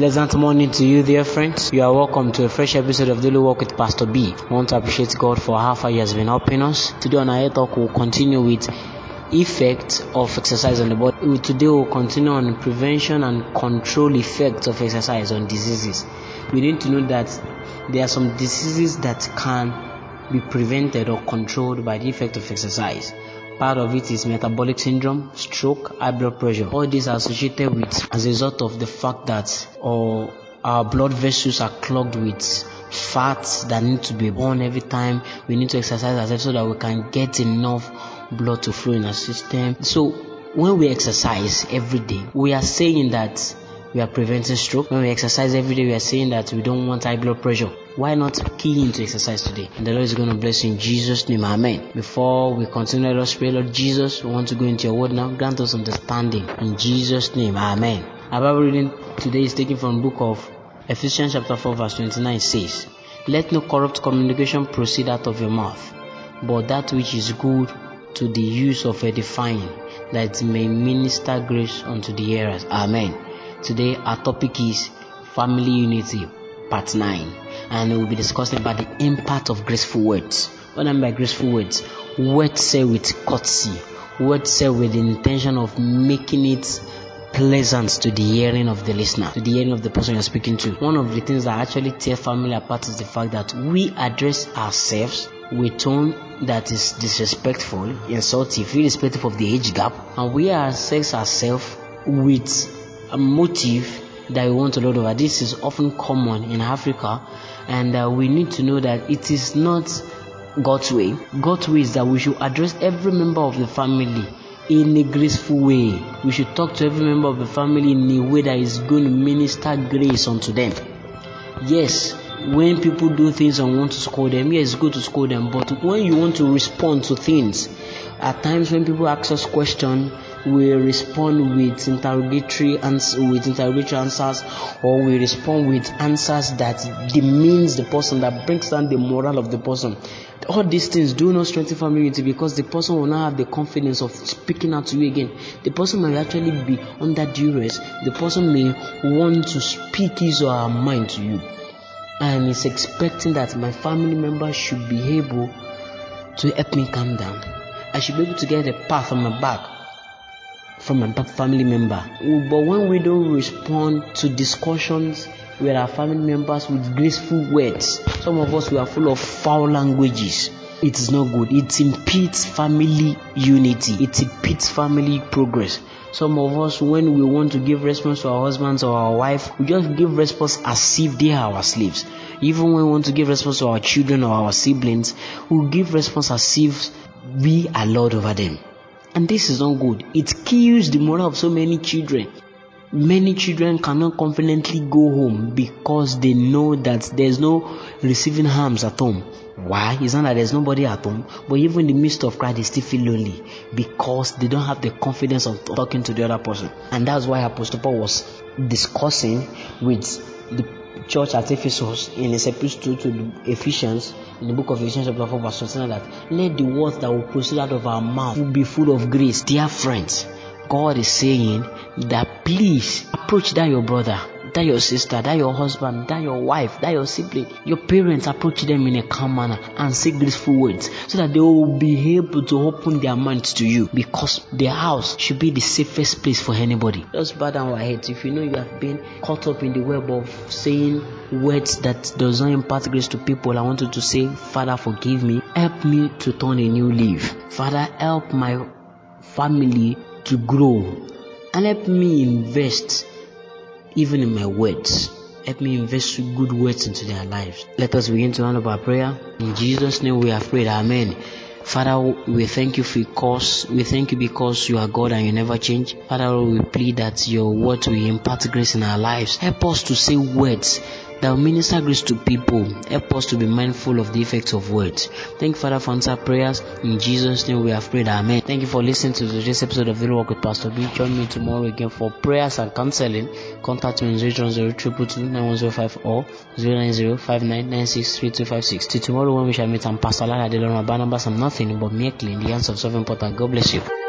Pleasant morning to you, dear friends. You are welcome to a fresh episode of Daily Walk with Pastor B. I want to appreciate God for how far He has been helping us. Today on our talk, we'll continue with effect of exercise on the body. Today we'll continue on prevention and control effects of exercise on diseases. We need to know that there are some diseases that can be prevented or controlled by the effect of exercise. Part of it is metabolic syndrome, stroke, high blood pressure. All these are associated with as a result of the fact that or our blood vessels are clogged with fats that need to be burned every time we need to exercise ourselves so that we can get enough blood to flow in our system. So when we exercise every day, we are saying that we are preventing stroke. When we exercise every day, we are saying that we don't want high blood pressure. Why not key into exercise today? And the Lord is going to bless you in Jesus' name. Amen. Before we continue, let us pray, Lord Jesus, we want to go into your word now. Grant us understanding. In Jesus' name. Amen. Our Bible reading today is taken from book of Ephesians chapter 4 verse 29 says, Let no corrupt communication proceed out of your mouth, but that which is good to the use of edifying, that it may minister grace unto the hearers. Amen. Today our topic is family unity, part 9, and we'll be discussing about the impact of graceful words. What I mean by graceful words? Words said with courtesy, words said with the intention of making it pleasant to the hearing of the listener, to the hearing of the person you're speaking to. One of the things that actually tear family apart is the fact that we address ourselves with tone that is disrespectful, insultive, irrespective of the age gap, and we assess ourselves with a motive that we want to load over. This is often common in Africa, and uh, we need to know that it is not God's way. God's way is that we should address every member of the family in a graceful way. We should talk to every member of the family in a way that is going to minister grace unto them. Yes, when people do things and want to scold them, yes, it's good to scold them. But when you want to respond to things, at times when people ask us questions, we respond with interrogatory ans- with interrogatory answers, or we respond with answers that demeans the person, that brings down the moral of the person. All these things do not strengthen family unity because the person will not have the confidence of speaking out to you again. The person may actually be under duress. The person may want to speak his or her mind to you and is expecting that my family member should be able to help me calm down. I should be able to get a pat on my back from my family member. But when we don't respond to discussions with our family members with graceful words, some of us we are full of foul languages. It is not good. It impedes family unity. It impedes family progress. Some of us, when we want to give response to our husbands or our wife, we just give response as if they are our slaves. Even when we want to give response to our children or our siblings, we give response as if we are Lord over them. And this is not good. It kills the moral of so many children. Many children cannot confidently go home because they know that there's no receiving harms at home. Why? It's not that there's nobody at home, but even in the midst of cry, they still feel lonely because they don't have the confidence of talking to the other person. And that's why Apostle Paul was discussing with the church at Ephesus in his epistle to the Ephesians, in the book of Ephesians chapter 4 verse 29 that let the words that will proceed out of our mouth be full of grace. Dear friends, God is saying that please approach that your brother, that your sister, that your husband, that your wife, that your sibling, your parents, approach them in a calm manner and say graceful words so that they will be able to open their minds to you because their house should be the safest place for anybody. Just bow down our heads. If you know you have been caught up in the web of saying words that does not impart grace to people, I want you to say, Father, forgive me. Help me to turn a new leaf. Father, help my family to grow and help me invest even in my words. Help me invest good words into their lives. Let us begin to round up our prayer. In Jesus' name we have prayed. Amen. Father, we thank you for your cause. We thank you because you are God and you never change. Father, we plead that your word will impart grace in our lives. Help us to say words that will minister grace to people. Help us to be mindful of the effects of words. Thank you, Father, for answer prayers. In Jesus' name we have prayed. Amen. Thank you for listening to today's episode of The Walk with Pastor B. Join me tomorrow again for prayers and counseling. Contact me on 010 or 090 Till tomorrow when we shall meet, I'm Pastor Lara Delon Barnabas. I'm nothing but mere clean, the hands of solving potter. God bless you.